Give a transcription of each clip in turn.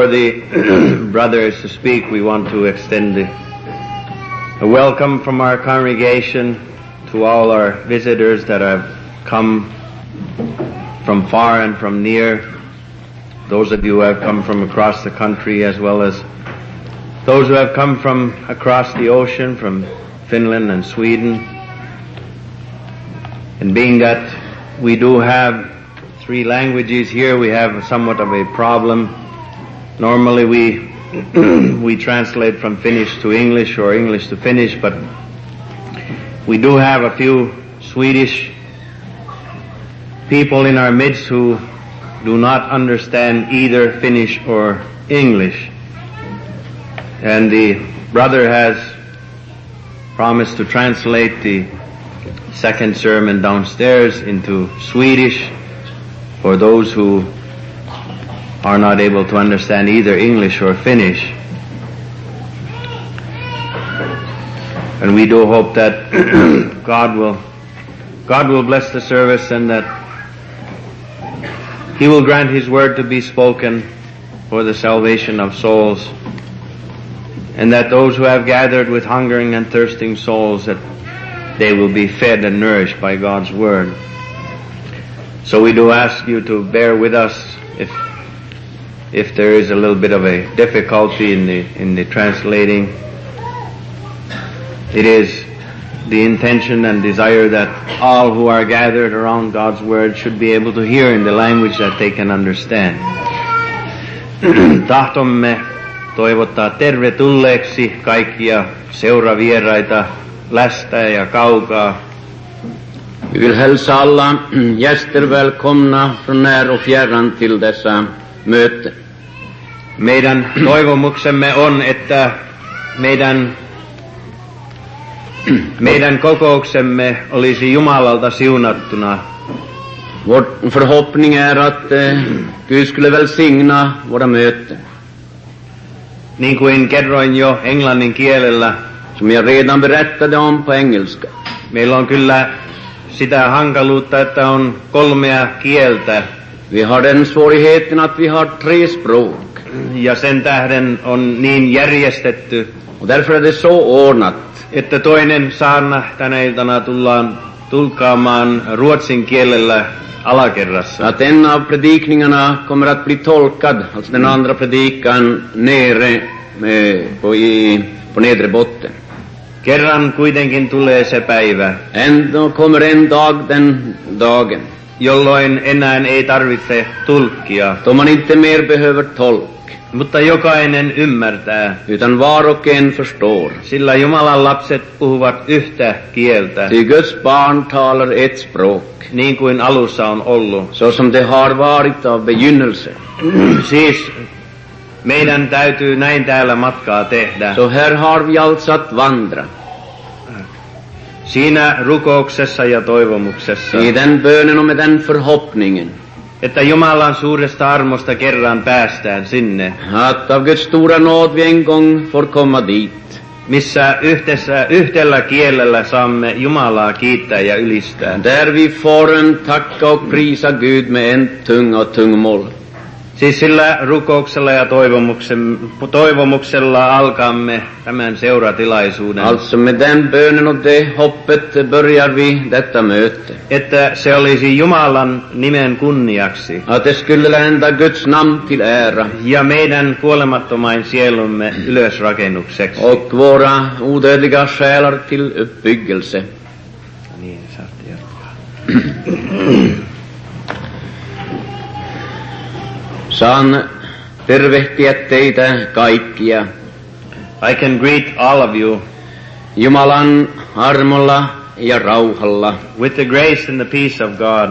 Before the brothers to speak, we want to extend a welcome from our congregation to all our visitors that have come from far and from near. Those of you who have come from across the country as well as those who have come from across the ocean, from Finland and Sweden. And being that we do have three languages here, we have somewhat of a problem. Normally we we translate from Finnish to English or English to Finnish, but we do have a few Swedish people in our midst who do not understand either Finnish or English. And the brother has promised to translate the second sermon downstairs into Swedish for those who are not able to understand either English or Finnish. And we do hope that God will God will bless the service and that He will grant His word to be spoken for the salvation of souls and that those who have gathered with hungering and thirsting souls that they will be fed and nourished by God's word. So we do ask you to bear with us if if there is a little bit of a difficulty in the in the translating. It is the intention and desire that all who are gathered around God's word should be able to hear in the language that they can understand. Tahtomme toivottaa tervetulleeksi kaikkia seuravieraita lästä ja kaukaa. Vi vill hälsa alla gäster välkomna från när och fjärran till dessa möten. Meidän toivomuksemme on, että meidän, meidän kokouksemme olisi Jumalalta siunattuna. Vår förhoppning är att eh, Gud skulle välsigna våra möten. Niin kuin kerroin jo englannin kielellä, Som jag redan berättade om på engelska. meillä on kyllä sitä hankaluutta, että on kolmea kieltä. Vi har den svårigheten att vi har tre språk. Ja sen tähden on niin järjestetty, Och därför är det så ordnat että toinen saarna tänä iltana tullaan tulkkaamaan ruotsin kielellä alakerrassa. att en av predikningarna kommer att bli tolkad, alltså den andra predikan nere eh, på, i, på nedre botten. Kerran kuitenkin tulee se päivä, Ändå kommer en dag den dagen jolloin enää ei tarvitse tulkkia, då man inte mer behöver tolk, mutta jokainen ymmärtää, utan var och en förstår. sillä Jumalan lapset puhuvat yhtä kieltä, Ty Guds barn talar ett språk, niin kuin alussa on ollut. så som det har varit av begynnelse. Siis meidän täytyy näin täällä matkaa tehdä. Så här har vi alltså att vandra, Siinä rukouksessa ja toivomuksessa, i den bönen och med den förhoppningen, että Jumalan suuresta armosta kerran päästään sinne, att av Guds stora nåd vi en gång får komma dit, missä yhdessä, yhdellä kielellä saamme Jumalaa kiittää ja ylistää. där vi får en tacka och prisa Gud med en tunga och tungomål. Siis sillä rukouksella ja toivomuksella alkaamme tämän seuratilaisuuden. Alltså med den bönen och det hoppet börjar vi detta möte. Että se olisi Jumalan nimen kunniaksi Att det skulle lända Guds namn till ära ja meidän kuolemattomain sielumme ylösrakennukseksi. och våra odödliga själar till uppbyggelse. Niin, saatte jatkaa. Saan tervehtiä teitä kaikkia I can greet all of you Jumalan armolla ja rauhalla. with the grace and the peace of God.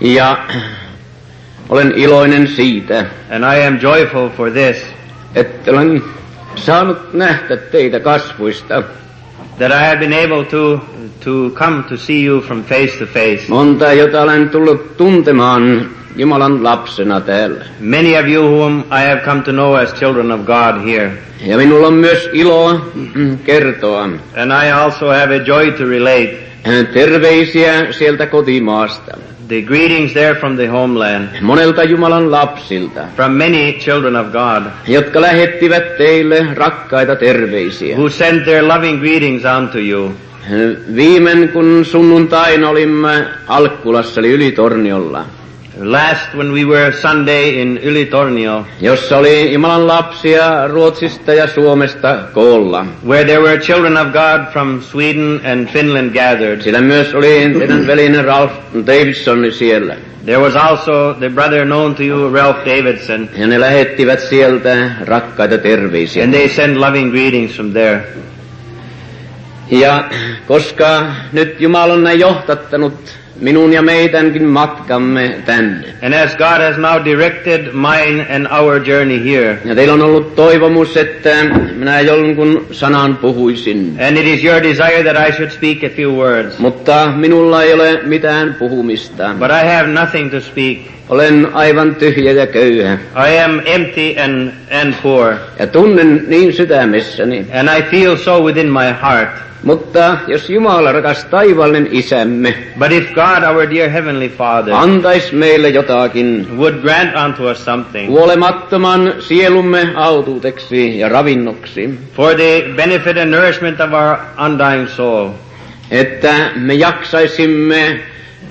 Ja olen iloinen siitä, And I am joyful for this, että olen saanut nähdä teitä kasvuista. That I have been able to, to come to see you from face to face. Monta, jota olen tullut tuntemaan Jumalan lapsena täällä. Many of you whom I have come to know as children of God here. Ja minulla on myös ilo kertoa And I also have a joy to relate terveisiä sieltä kotimaasta. The greetings there from the homeland, monelta Jumalan lapsilta, from many children of God, jotka lähettivät teille rakkaita terveisiä. who sent their loving greetings unto you. Viimen kun sunnuntain olimme Alkkulassa eli Ylitorniolla, Last, when we were Sunday in Ylitornio, jossa oli Jumalan lapsia Ruotsista ja Suomesta koolla. where there were children of God from Sweden and Finland gathered, Siellä myös oli teidän velinen Ralph Davidson siellä. there was also the brother known to you, Ralph Davidson, Ja ne lähettivät sieltä rakkaita terveisiä. and they sent loving greetings from there. Ja koska nyt Jumala on näin johtattanut minun ja meidänkin matkamme tänne. And as God has now directed mine and our journey here, Ja teillä on ollut toivomus, että minä jonkun sanan puhuisin. and it is your desire that I should speak a few words, Mutta minulla ei ole mitään puhumista. but I have nothing to speak. Olen aivan tyhjä ja köyhä. I am empty and, and poor, Ja tunnen niin sydämessäni. and I feel so within my heart. Mutta jos Jumala, rakas taivallinen isämme, But if God, our dear Heavenly Father, antaisi meille jotakin would grant unto us something kuolemattoman sielumme autuuteksi ja ravinnoksi, for the benefit and nourishment of our undying soul, että me jaksaisimme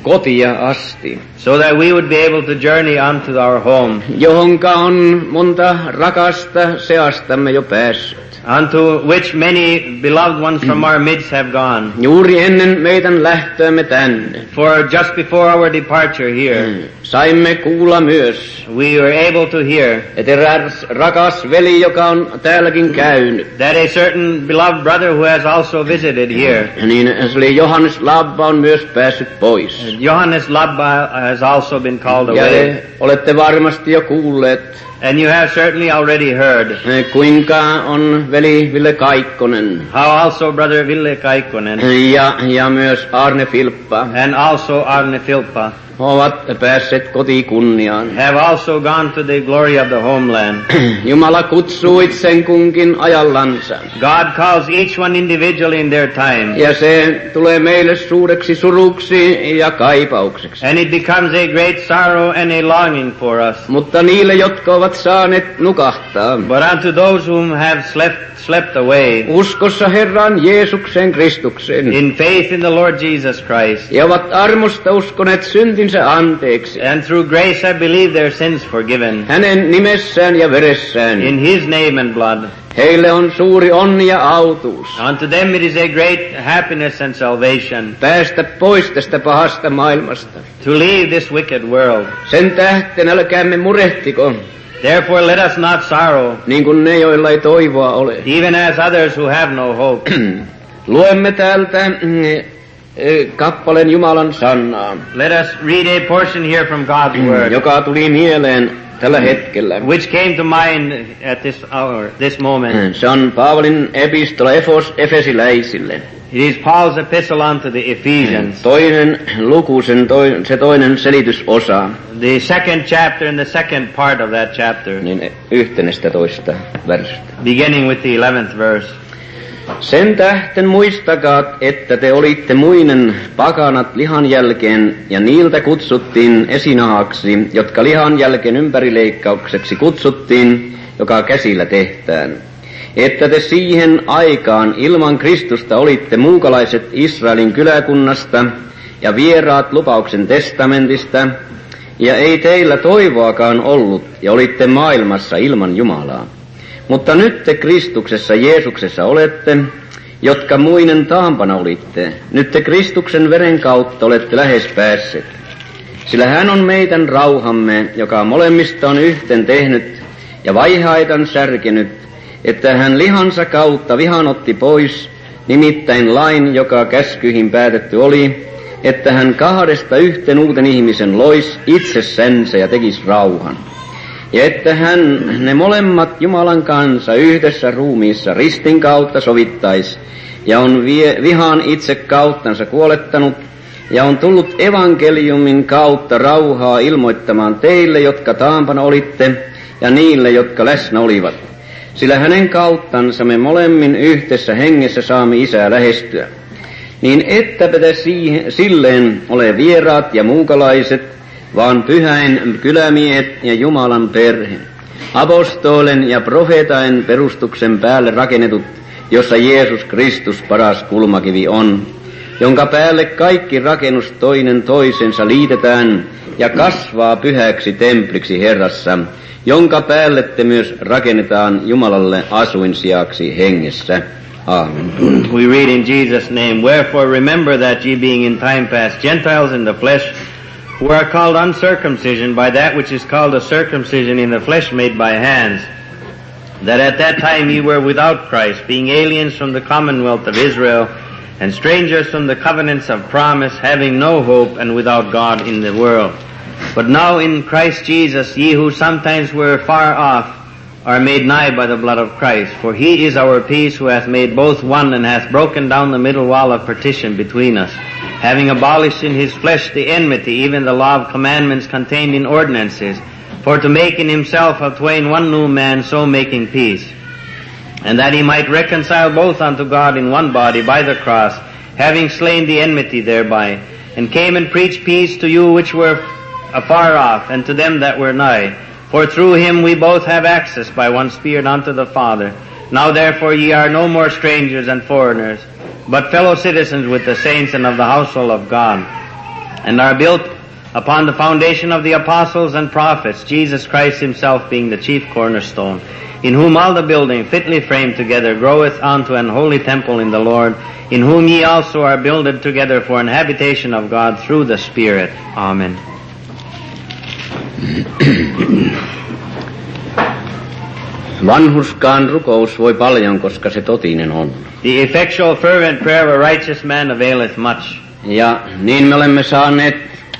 kotia asti, so that we would be able to journey unto our home, johonka on monta rakasta seastamme jo päässyt. Unto which many beloved ones from our midst have gone. Juuri ennen meidän lähtöämme tänne For just before our departure here, hmm. saimme kuulla myös, we were able to hear että eräs rakas veli, joka on täälläkin käynyt, that a certain beloved brother who has also visited here, niin se oli Johannes Labba on myös päässyt pois. Johannes Labba, has also been called away. te olette varmasti jo kuulleet, And you have certainly already heard eh, kuinka on veli Ville Kaikkonen how also brother Ville Kaikkonen ja, ja myös Arne Filppa and also Arne Filppa ovat päässeet kotikunniaan. have also gone to the glory of the homeland. Jumala kutsuu itsen kunkin ajallansa. God calls each one individually in their time. Ja se tulee meille suureksi suruksi ja kaipaukseksi. And it becomes a great sorrow and a longing for us. Mutta niille, jotka ovat saaneet nukahtaa, But unto those whom have slept, slept away. Uskossa Herran Jeesuksen Kristuksen, in faith in the Lord Jesus Christ, ja ovat armosta uskoneet syntinsä anteeksi, and through grace have believed their sins forgiven, hänen nimessään ja veressään, in His name and blood, heille on suuri onni ja autuus. unto them it is a great happiness and salvation Päästä pois tästä pahasta maailmasta. to leave this wicked world. Sen tähten älkäämme murehtiko, Therefore let us not sorrow, niin kuin ne, joilla ei toivoa ole. even as others who have no hope. Luemme täältä eh, kappaleen Jumalan sanaa, Let us read a portion here from God's Word, joka tuli mieleen. Which came to mind at this hour, this moment. Hmm, se on Paavalin epistola Efesiläisille. It is Paul's epistle unto the Ephesians, hmm, Toinen luku, sen toi, se toinen selitysosa, the second chapter and the second part of that chapter, niin yhtenestä toista värsystä. beginning with the 11th verse. Sen tähten muistakaa, että te olitte muinen pakanat lihan jälkeen, ja niiltä kutsuttiin esinahaksi, jotka lihan jälkeen ympärileikkaukseksi kutsuttiin, joka käsillä tehtään. Että te siihen aikaan ilman Kristusta olitte muukalaiset Israelin kyläkunnasta ja vieraat lupauksen testamentista, ja ei teillä toivoakaan ollut, ja olitte maailmassa ilman Jumalaa. Mutta nyt te Kristuksessa Jeesuksessa olette, jotka muinen taampana olitte. Nyt te Kristuksen veren kautta olette lähes päässeet. Sillä hän on meidän rauhamme, joka molemmista on yhten tehnyt ja vaihaitan särkenyt, että hän lihansa kautta vihan otti pois, nimittäin lain, joka käskyihin päätetty oli, että hän kahdesta yhten uuden ihmisen lois itsessänsä ja tekisi rauhan. Ja että hän ne molemmat Jumalan kanssa yhdessä ruumiissa ristin kautta sovittais, ja on vie, vihan itse kauttansa kuolettanut, ja on tullut evankeliumin kautta rauhaa ilmoittamaan teille, jotka taampana olitte, ja niille, jotka läsnä olivat. Sillä hänen kauttansa me molemmin yhdessä hengessä saamme isää lähestyä. niin ettepä te siihen, silleen ole vieraat ja muukalaiset, vaan pyhäin kylämiehet ja Jumalan perhe, apostolen ja profeetain perustuksen päälle rakennetut, jossa Jeesus Kristus paras kulmakivi on, jonka päälle kaikki rakennus toinen toisensa liitetään ja kasvaa pyhäksi templiksi Herrassa, jonka päälle te myös rakennetaan Jumalalle asuinsiaksi hengessä. Amen. We read in Jesus' name, Wherefore remember that ye being in time past Gentiles in the flesh, who are called uncircumcision by that which is called a circumcision in the flesh made by hands, that at that time ye were without Christ, being aliens from the commonwealth of Israel, and strangers from the covenants of promise, having no hope and without God in the world. But now in Christ Jesus, ye who sometimes were far off, are made nigh by the blood of Christ. For he is our peace, who hath made both one, and hath broken down the middle wall of partition between us, having abolished in his flesh the enmity, even the law of commandments contained in ordinances, for to make in himself of twain one new man, so making peace and that he might reconcile both unto God in one body by the cross, having slain the enmity thereby, and came and preached peace to you which were afar off, and to them that were nigh. For through him we both have access by one Spirit unto the Father. Now therefore ye are no more strangers and foreigners, but fellow citizens with the saints and of the household of God, and are built upon the foundation of the apostles and prophets, Jesus Christ himself being the chief cornerstone, in whom all the building fitly framed together groweth unto an holy temple in the Lord, in whom ye also are builded together for an habitation of God through the Spirit. Amen. Vanhuskaan rukous voi paljon, koska se totinen on. The effectual fervent prayer of a righteous man availeth much. Ja niin me olemme saaneet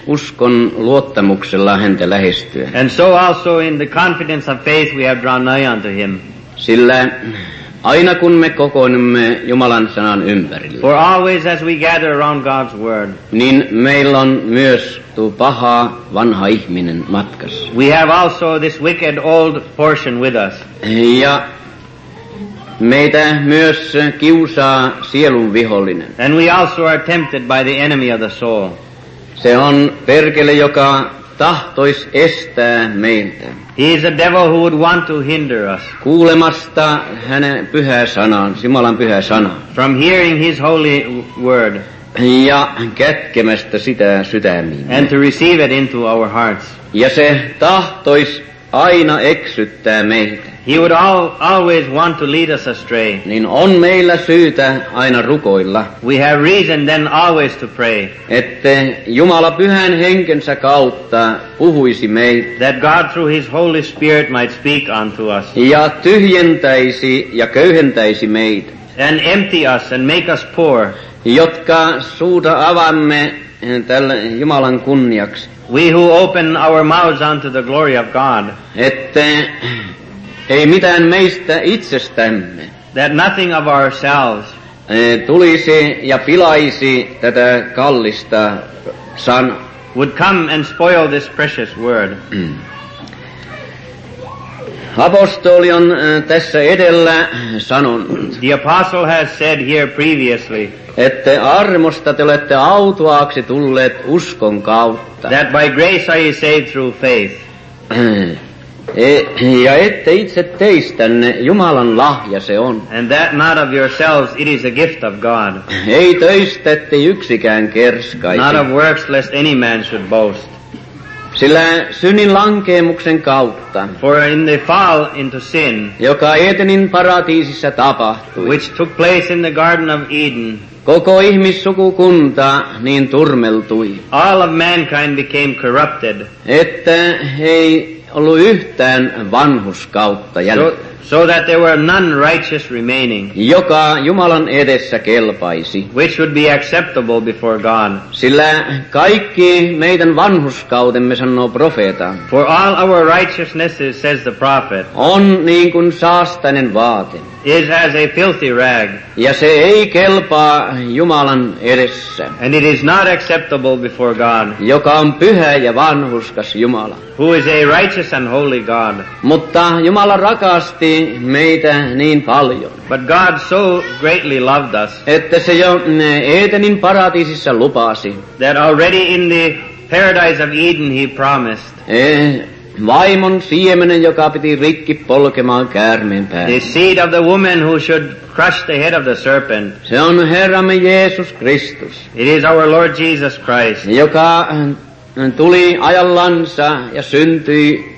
uskon luottamuksella häntä lähestyä. And so also in the confidence of faith we have drawn nigh unto him. Sillä aina kun me kokoonnumme Jumalan sanan ympärille, For always as we gather around God's word, niin meillä on myös paha vanha ihminen matkassa. we have also this wicked old portion with us. Ja meitä myös kiusaa sielun vihollinen. And we also are tempted by the enemy of the soul. Se on perkele, joka tahtois estää meiltä He is a devil who would want to hinder us kuulemasta hänen pyhää sanaan, Jumalan pyhää sanaa, from hearing his holy word ja kätkemästä sitä sydämiin. and to receive it into our hearts. Ja se tahtois aina eksyttää meitä. He would all, always want to lead us astray. Niin on meillä syytä aina rukoilla, We have reason then always to pray että Jumala pyhän henkensä kautta puhuisi meitä that God through his Holy Spirit might speak unto us ja tyhjentäisi ja köyhentäisi meitä, and empty us and make us poor. jotka suuta avamme tällä Jumalan kunniaksi. We who open our mouths unto the glory of God, Että ei mitään meistä itsestämme that nothing of ourselves eh, tulisi ja pilaisi tätä kallista sanaa. would come and spoil this precious word. Apostoli on eh, tässä edellä sanonut, The apostle has said here previously että armosta te olette autuaaksi tulleet uskon kautta. that by grace are ye saved through faith, E- Ja ette itse teistänne, Jumalan lahja se on. and that not of yourselves, it is a gift of God, Ei töistä yksikään kerskaisi. not of works, lest any man should boast. Sillä synnin lankeemuksen kautta, For in the fall into sin, joka Edenin paratiisissa tapahtui, which took place in the Garden of Eden, koko ihmissukukunta niin turmeltui, all of mankind became corrupted, että ei ollut yhtään vanhuskautta jäljellä, so that there were none righteous remaining, joka Jumalan edessä kelpaisi. which would be acceptable before God. Sillä kaikki meidän vanhuskautemme, sanoo profeeta, For all our righteousnesses, says the prophet, on niin kuin saastainen vaate. is as a filthy rag, Ja se ei kelpaa Jumalan edessä, and it is not acceptable before God, joka on pyhä ja vanhuskas Jumala. who is a righteous and holy God. Mutta Jumala rakasti meitä niin paljon, But God so greatly loved us että se jo paratiisissa lupasi. that already in the paradise of Eden he promised. Eh, Vaimon siemenen, joka piti rikki polkemaan käärmeen the seed of the woman who should crush the head of the serpent. Se on Herramme Jeesus Kristus, It is our Lord Jesus Christ. Joka tuli ajallansa ja syntyi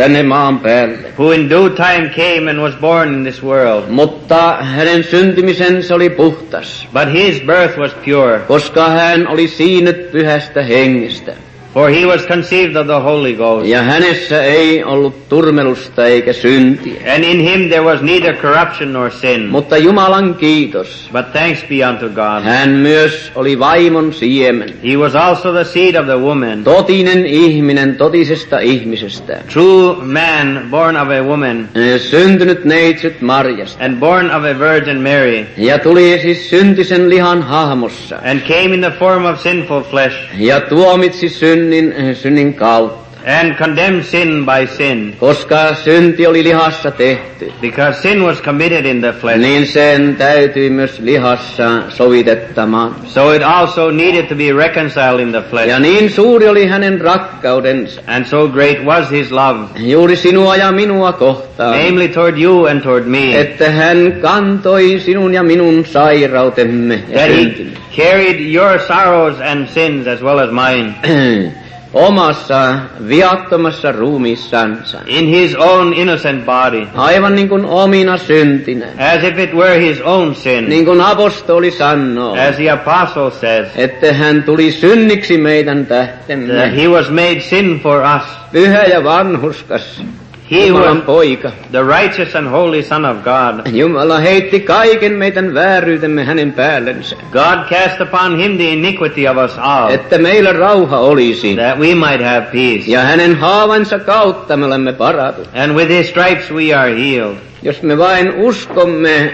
tänne maan päälle. who in due time came and was born in this world. Mutta hänen syntymisensä oli puhtas, But his birth was pure, koska hän oli siinyt pyhästä hengestä. For he was conceived of the Holy Ghost. Ja hänessä ei ollut turmelusta eikä syntiä. And in him there was neither corruption nor sin. Mutta Jumalan kiitos, But thanks be unto God. hän myös oli vaimon siemen. He was also the seed of the woman, Totinen ihminen totisesta ihmisestä. true man born of a woman, Syntynyt neitsyt Marjasta. and born of a Virgin Mary, Ja tuli siis syntisen lihan hahmossa. and came in the form of sinful flesh, Ja tuomitsi synnin, sønnin, eh, sønningal and condemned sin by sin. Koska synti oli lihassa tehty, Because sin was committed in the flesh, niin sen täytyi myös lihassa sovitettamaan. so it also needed to be reconciled in the flesh. Ja niin suuri oli hänen rakkaudensa, And so great was his love, juuri sinua ja minua kohtaan, namely toward you and toward me, että hän kantoi sinun ja minun sairautemme ja that he carried your sorrows and sins as well as mine omassa viattomassa ruumiissansa, in his own innocent body, aivan niin kuin omina syntinä. as if it were his own sin, Niin kuin apostoli sanoo, as the apostle says, että hän tuli synniksi meidän that tähtemme. he was made sin for us. Pyhä ja vanhuskas, He Jumalan poika. the righteous and holy Son of God. Jumala heitti kaiken meidän vääryytemme hänen päällensä, God cast upon him the iniquity of us all, että meillä rauha olisi. that we might have peace. Ja hänen haavansa kautta me olemme paratut. And with his stripes we are healed. Jos me vain uskomme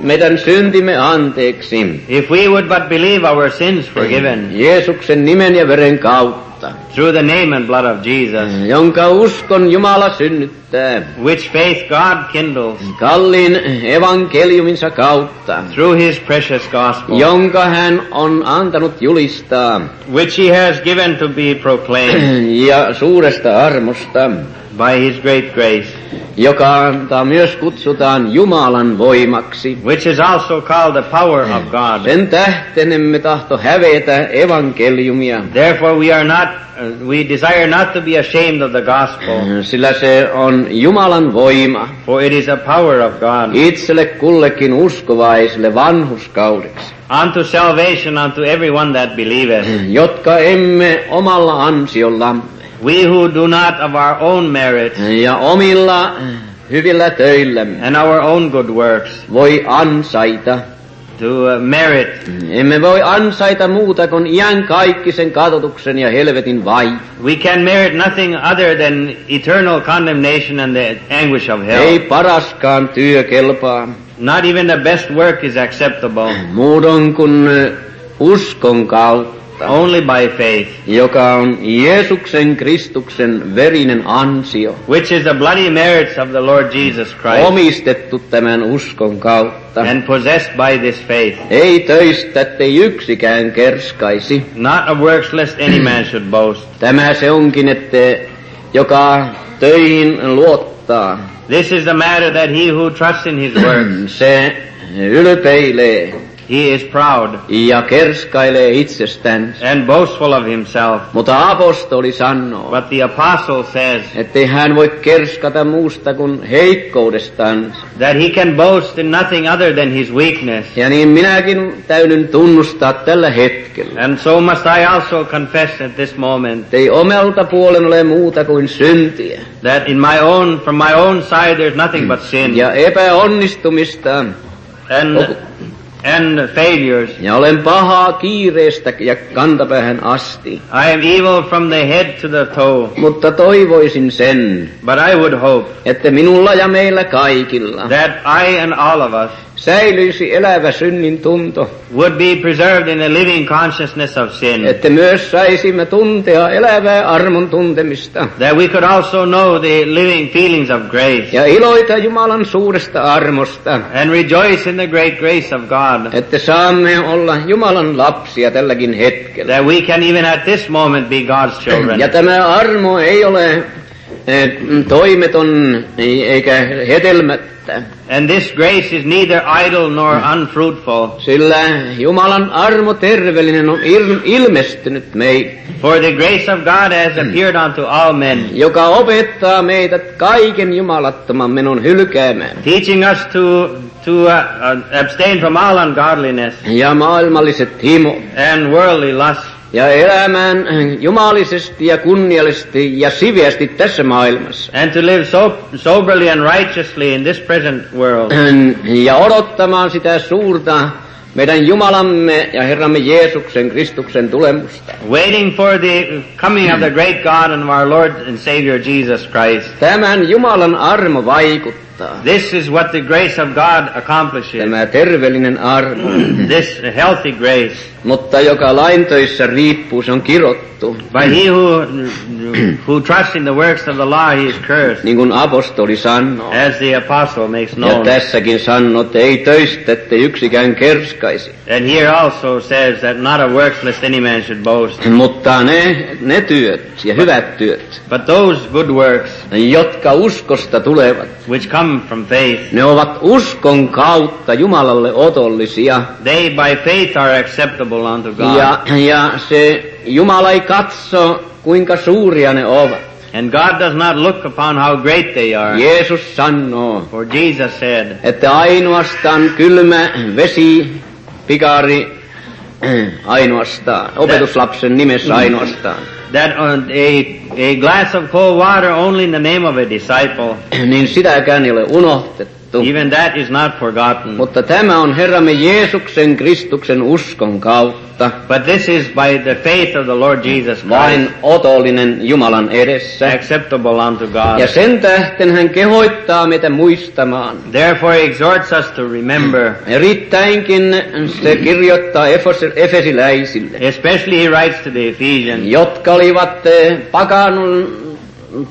meidän syntimme anteeksi, If we would but believe our sins forgiven Jeesuksen nimen ja veren kautta, through the name and blood of Jesus, jonka uskon Jumala synnyttää, which faith God kindles kalliin evankeliuminsa kautta, through his precious gospel, jonka hän on antanut julistaa, which he has given to be proclaimed ja suuresta armosta, by his great grace, joka antaa myös kutsutaan Jumalan voimaksi. which is also called the power of God. Sen tähten emme tahto hävetä evankeliumia, Therefore we are not, uh, we desire not to be ashamed of the gospel, sillä se on Jumalan voima. For it is a power of God, itselle kullekin uskovaiselle vanhuskaudeksi, unto salvation unto everyone that believeth. jotka emme omalla ansiollamme We who do not of our own merit ja omilla hyvillä töillämme and our own good works voi ansaita. to uh, merit Emme voi ansaita muuta kuin iän kaikkisen katotuksen ja helvetin vai. We can merit nothing other than eternal condemnation and the anguish of Ei hell. paraskaan työ kelpaa. Not even the best work is acceptable, Muudon kuin uskon kautta, only by faith, joka on Jeesuksen Kristuksen verinen ansio, which is the bloody merits of the Lord Jesus Christ, omistettu tämän uskon kautta. and possessed by this faith. Ei töistä, ettei yksikään kerskaisi. Not of works lest any man should boast. Tämä se onkin, että joka töihin luottaa, This is the matter that he who trusts in his works, se ylpeilee he is proud ja kerskailee itsestänsä. and boastful of himself. Mutta apostoli sanoo, But the apostle says ettei hän voi kerskata muusta kuin heikkoudestaan. that he can boast in nothing other than his weakness. Ja niin minäkin täydyn tunnustaa tällä hetkellä, And so must I also confess at this moment ettei omelta puolen ole muuta kuin syntiä that in my own, from my own side, there's nothing but sin ja epäonnistumista. and and failures. Ja olen pahaa kiireestä ja kantapäähän asti. I am evil from the head to the toe, Mutta toivoisin sen, but I would hope että minulla ja meillä kaikilla that I and all of us säilyisi elävä synnin tunto, would be preserved in a living consciousness of sin. että myös saisimme tuntea elävää armon tuntemista That we could also know the living feelings of grace ja iloita Jumalan suuresta armosta, and rejoice in the great grace of God. että saamme olla Jumalan lapsia tälläkin hetkellä. That we can even at this moment be God's children. Ja tämä armo ei ole toimeton eikä hedelmättä, And this grace is neither idle nor unfruitful. sillä Jumalan armo terveellinen on il- ilmestynyt meille, For the grace of God has appeared unto all men, joka opettaa meitä kaiken jumalattoman menon hylkäämään. teaching us to, to uh, uh, abstain from all ungodliness. Ja maailmalliset himo. And worldly lust, ja elämään jumalisesti ja kunniallisesti ja siveästi tässä maailmassa. and to live so, soberly and righteously in this present world, Ja odottamaan sitä suurta meidän Jumalamme ja Herramme Jeesuksen Kristuksen tulemusta. waiting for the coming of the great God and our Lord and Savior Jesus Christ. Tämän Jumalan armo vaikuttaa. This is what the grace of God accomplishes. Tämä terveellinen armo. This healthy grace. Mutta joka riippuu, se on kirottu. But he who, who trusts in the works of the law, he is cursed, Niin kuin apostoli sanoo. as the apostle makes Ja known. tässäkin sanoo, että ei töistä, ettei yksikään kerskaisi. And here also says that not of works lest any man should boast. Mutta ne, ne työt ja hyvät työt, But those good works jotka uskosta tulevat, which come from faith, ne ovat uskon kautta Jumalalle otollisia. they by faith are acceptable unto God. Ja, ja se Jumala ei katso, kuinka suuria ne ovat. And God does not look upon how great they are. Jeesus sanoo, For Jesus said, että ainoastaan kylmä vesi, pikari, ainoastaan, opetuslapsen nimessä ainoastaan, that a, a glass of cold water only in the name of a disciple. even that is not forgotten. Mutta tämä on Herramme Jeesuksen Kristuksen uskon kautta But this is by the faith of the Lord Jesus vain Christ, otollinen Jumalan edessä. acceptable unto God. Ja sen tähten hän kehottaa meitä muistamaan. Therefore he exhorts us to remember, Erittäinkin se kirjoittaa Efes- Efesiläisille, especially he writes to the Ephesians, jotka olivat eh,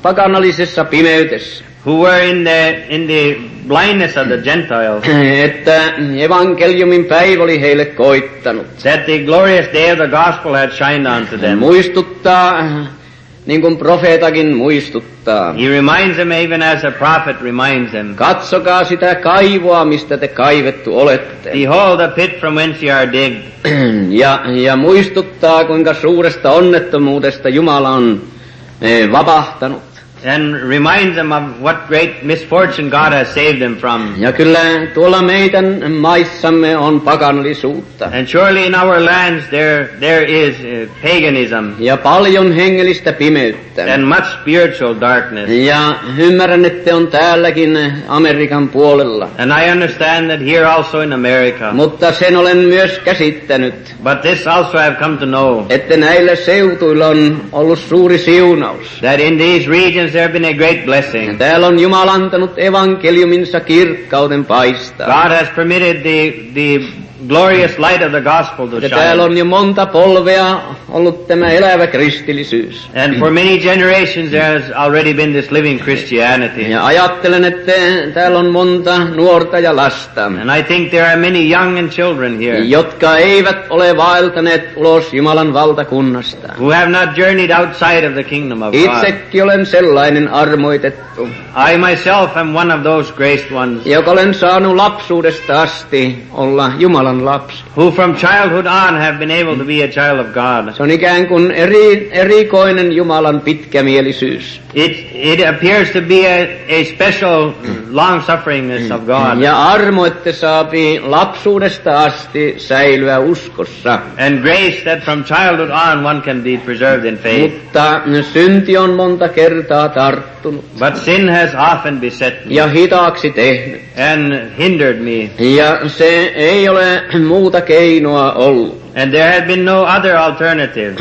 pakanallisessa pimeydessä, who were in the, in the blindness of the Gentiles, että evankeliumin päivä oli heille koittanut. that the glorious day of the gospel had shined unto them. muistuttaa, niin kuin profeetakin muistuttaa. He reminds them even as a prophet reminds them. Katsokaa sitä kaivoa, mistä te kaivettu olette. Behold the pit from whence ye are digged. Ja, ja muistuttaa, kuinka suuresta onnettomuudesta Jumala on eh, vapahtanut. And reminds them of what great misfortune God has saved them from. Ja kyllä tuolla meidän maissamme on pakanallisuutta. And surely in our lands there there is uh, paganism Ja paljon hengellistä pimeyttä. and much spiritual darkness. Ja ymmärrän, että on täälläkin Amerikan puolella. And I understand that here also in America. Mutta sen olen myös käsittänyt, But this also I have come to know että näillä seutuilla on ollut suuri siunaus. that in these regions there have been a great Ja blessing. täällä on Jumala antanut kirkkauden paistaa. God has permitted the the glorious light of the gospel to täällä shine. on jo monta polvea ollut tämä elävä kristillisyys. And for many generations there has already been this living Christianity. Ja ajattelen, että täällä on monta nuorta ja lasta, And I think there are many young and children here jotka eivät ole vaeltaneet ulos Jumalan valtakunnasta. who have not journeyed outside of the kingdom of God. Itsekin olen sellainen armoitettu, I myself am one of those graced ones joka olen saanut lapsuudesta asti olla Jumalan lapsi. who from childhood on have been able to be a child of God. Se on ikään kuin eri, erikoinen Jumalan pitkämielisyys. It, it appears to be a, a special long sufferingness of God Ja armo, että saapi lapsuudesta asti säilyä uskossa. and grace that from childhood on one can be preserved in faith. Mutta synti on monta kertaa tarttunut But sin has often beset me ja hitaaksi tehnyt. and hindered me Ja se ei ole muuta keinoa ollut. and there has been no other alternative.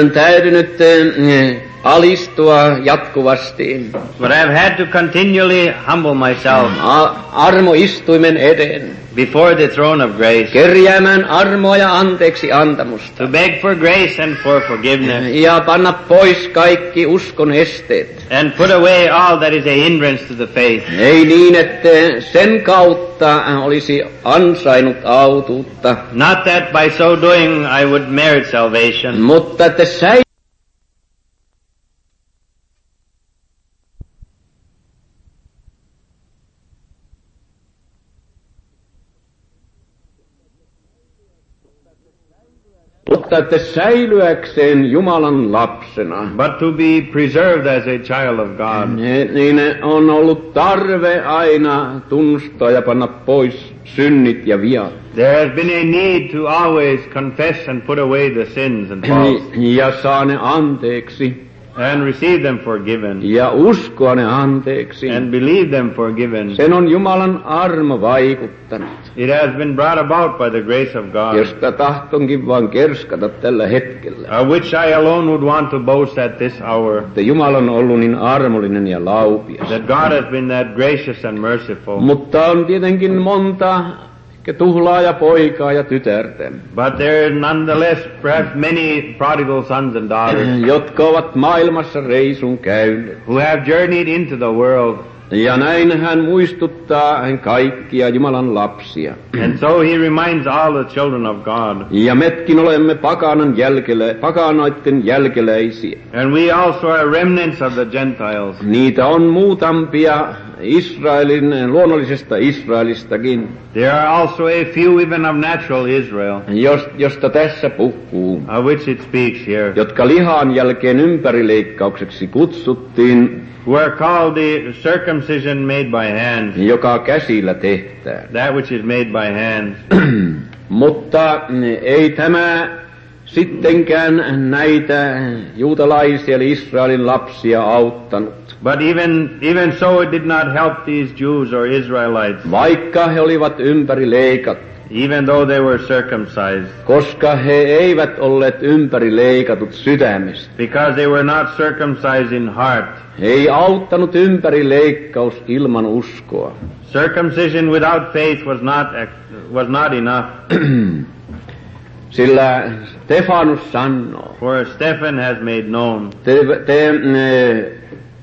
On täytynyt eh, alistua jatkuvasti But I have had to continually humble myself a- armoistuimen eteen. Before the throne of grace kerjäämään armoa ja anteeksi antamusta. to beg for grace and for forgiveness Ja panna pois kaikki uskon esteet. and put away all that is a hindrance to the faith. Ei niin, että sen kautta olisi ansainnut autuutta, Not that by so doing I would merit salvation, mutta että mutta että säilyäkseen Jumalan lapsena, but to be preserved as a child of God. niin niin on ollut tarve aina tunnustaa ja panna pois synnit ja viat. There has been a need to always confess and put away the sins and faults Ja saa ne anteeksi and receive them forgiven ja uskoa ne anteeksi. and believe them forgiven. Sen on Jumalan armo vaikuttanut, It has been brought about by the grace of God, josta tahtonkin vaan kerskata tällä hetkellä. of which I alone would want to boast at this hour, Että Jumala on ollut niin armollinen ja laupias. that God has been that gracious and merciful. Mutta on tietenkin monta ehkä tuhlaaja poikaa ja tytärtä, But there are nonetheless perhaps many prodigal sons and daughters jotka ovat maailmassa reisun käyneet. who have journeyed into the world. Ja näin hän muistuttaa hän kaikkia Jumalan lapsia. And so he reminds all the children of God. Ja metkin olemme pakanan jälkelä, pakanoiden jälkeläisiä. And we also are remnants of the Gentiles. Niitä on muutampia Israelin, luonnollisesta Israelistakin, There are also a few even of natural Israel, jos, josta tässä puhuu, of which it speaks here, jotka lihan jälkeen ympärileikkaukseksi kutsuttiin, who are called the circumcision made by hands, joka käsillä tehtään. that which is made by hands. Mutta ei tämä sittenkään näitä juutalaisia eli Israelin lapsia auttanut. But even, even so it did not help these Jews or Israelites, Vaikka he olivat ympäri leikattu, even though they were circumcised, koska he eivät olleet ympäri leikatut sydämestä. because they were not circumcised in heart. Ei auttanut ympäri leikkaus ilman uskoa. Circumcision without faith was not, was not enough. Sillä Stefanus sanoo, For Stephen has made known te, te eh,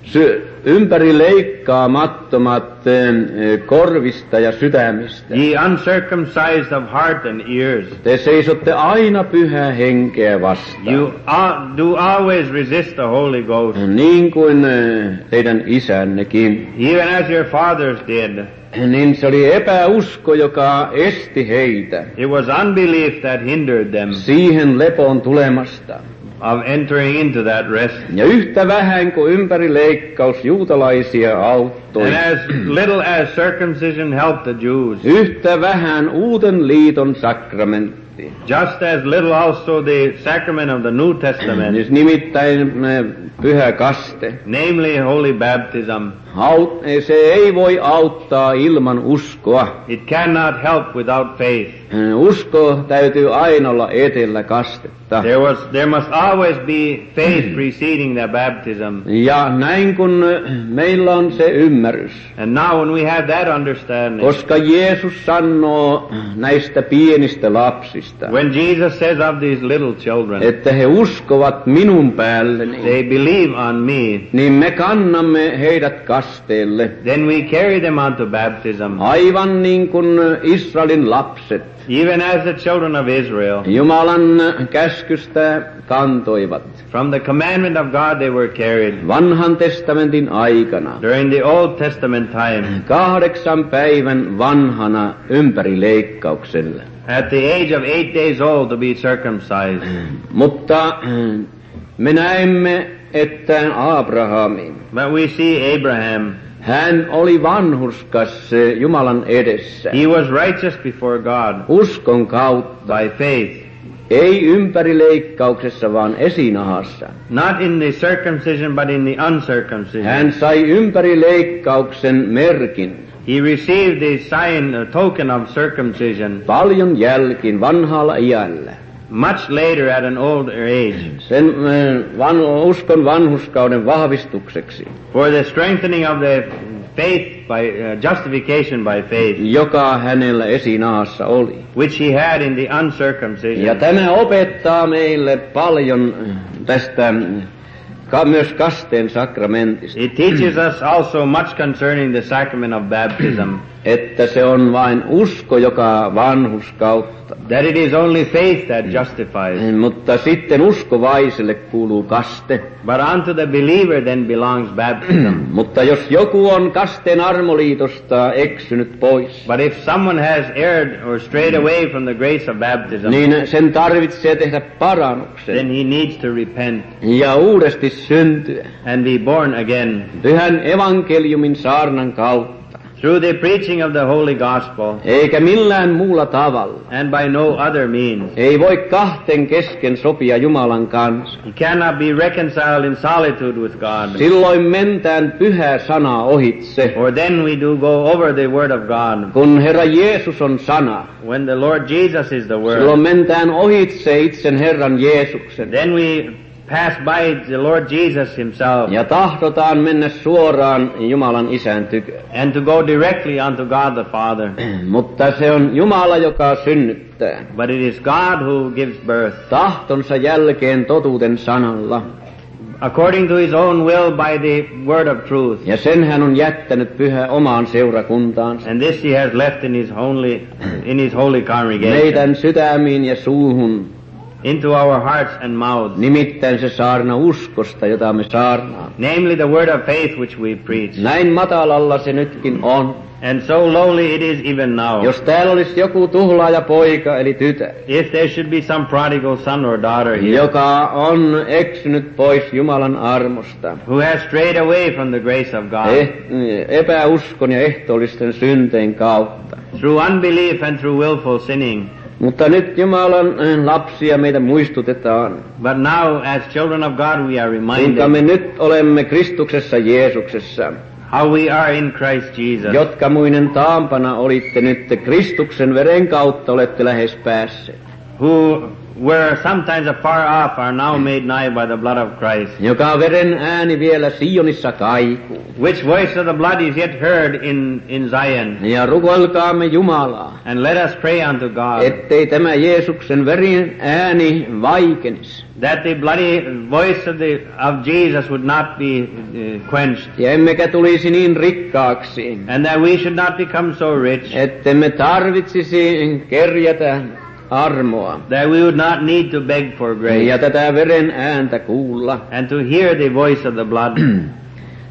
sy, ympäri leikkaamattomat eh, korvista ja sydämistä. Ye uncircumcised of heart and ears, Te seisotte aina pyhää henkeä vastaan. you al- do always resist the Holy Ghost, Niin kuin eh, teidän isännekin. even as your fathers did. Niin se oli epäusko, joka esti heitä It was unbelief that hindered them siihen lepoon tulemasta. Of entering into that rest. Ja yhtä vähän kuin ympäri leikkaus juutalaisia auttoi, And as little as circumcision helped the Jews, yhtä vähän uuden liiton sakramentti. just as little also the sacrament of the New Testament, nimittäin eh, pyhä kaste. namely holy baptism, Aut, se ei voi auttaa ilman uskoa. it cannot help without faith. Usko täytyy aina olla etellä kastetta. There was, there must always be faith preceding the baptism. Ja näin kun meillä on se ymmärrys, And now when we have that understanding, koska Jeesus sanoo näistä pienistä lapsista, when Jesus says of these little children, että he uskovat minun päälleni, they believe on me, niin me kannamme heidät kasteelle, then we carry them unto baptism, aivan niin kuin Israelin lapset even as the children of Israel. Jumalan käskystä kantoivat From the commandment of God they were carried vanhan testamentin aikana. during the Old Testament time Kahdeksan päivän vanhana ympäri leikkaukselle. at the age of eight days old to be circumcised. Mutta me näemme, että Abrahami, But we see Abraham, hän oli vanhurskas Jumalan edessä. he was righteous before God Uskon kautta, by faith, ei ympäri leikkauksessa, vaan esinahassa. not in the circumcision but in the uncircumcision. Hän sai ympäri leikkauksen merkin. He received the sign, a token of circumcision, Paljon jälkin vanhalla iällä. Much later at an older age, Sen eh, van, uskon vanhuskauden vahvistukseksi. for the strengthening of the faith by uh, justification by faith, joka hänellä esinaassa oli. which he had in the uncircumcision. Ja tämä opettaa meille paljon tästä ka, myös kasteen sakramentista, It teaches us also much concerning the sacrament of baptism, että se on vain usko, joka vanhus kautta. that it is only faith that mm. justifies. Mutta sitten uskovaiselle kuuluu kaste. But unto the believer then belongs baptism. Mutta jos joku on kasteen armoliitosta eksynyt pois, But if someone has erred or strayed mm. away from the grace of baptism, niin sen tarvitsee tehdä then he needs to repent ja uudesti and be born again pyhän evankeliumin saarnan kautta, through the preaching of the holy gospel eikä millään muulla tavalla. and by no other means. Ei voi kahten kesken sopia Jumalan kanssa. He cannot be reconciled in solitude with God. Silloin mentään pyhää sanaa ohitse. Or then we do go over the word of God. Kun Herra Jeesus on sana, When the Lord Jesus is the silloin word, mentään ohitse itsen Herran Jeesuksen. then we pass by the Lord Jesus himself Ja tahdotaan mennä suoraan Jumalan isän tykö. and to go directly unto God the Father. Mutta se on Jumala, joka synnyttää. But it is God who gives birth Tahtonsa jälkeen totuuden sanalla. according to his own will by the word of truth. Ja sen hän on jättänyt pyhä omaan seurakuntaansa. And this he has left in his holy in his holy congregation. Meidän sydämiin ja suuhun. Into our hearts and mouths. Nimittäin se saarna uskosta, jota me saarnaamme. Namely the word of faith which we preach. Näin matalalla se nytkin on. And so lowly it is even now. Jos täällä olisi joku tuhlaaja poika eli tytär, If there should be some prodigal son or daughter here joka on eksynyt pois Jumalan armosta, who has strayed away from the grace of God eh, epäuskon ja ehtoollisten synteen kautta. through unbelief and through willful sinning. Mutta nyt Jumalan eh, lapsia meitä muistutetaan, But now, as children of God, we are kuinka reminded me nyt olemme Kristuksessa Jeesuksessa, how we are in Christ Jesus, jotka muinen taampana olitte nyt Kristuksen veren kautta olette lähes päässeet. who were sometimes afar off, are now made nigh by the blood of Christ. Joka veren ääni vielä Sionissa kaikuu. Which voice of the blood is yet heard in, in Zion. Ja rukoilkaamme Jumalaa, And let us pray unto God ettei tämä Jeesuksen verin ääni vaikenis. that the bloody voice of, the, of Jesus would not be uh, quenched, Ja emmekä tulisi niin rikkaaksi, and that we should not become so rich ettemme tarvitsisi kerjätä armoa. That we would not need to beg for grace. Ja tätä veren ääntä kuulla. and to hear the voice of the blood.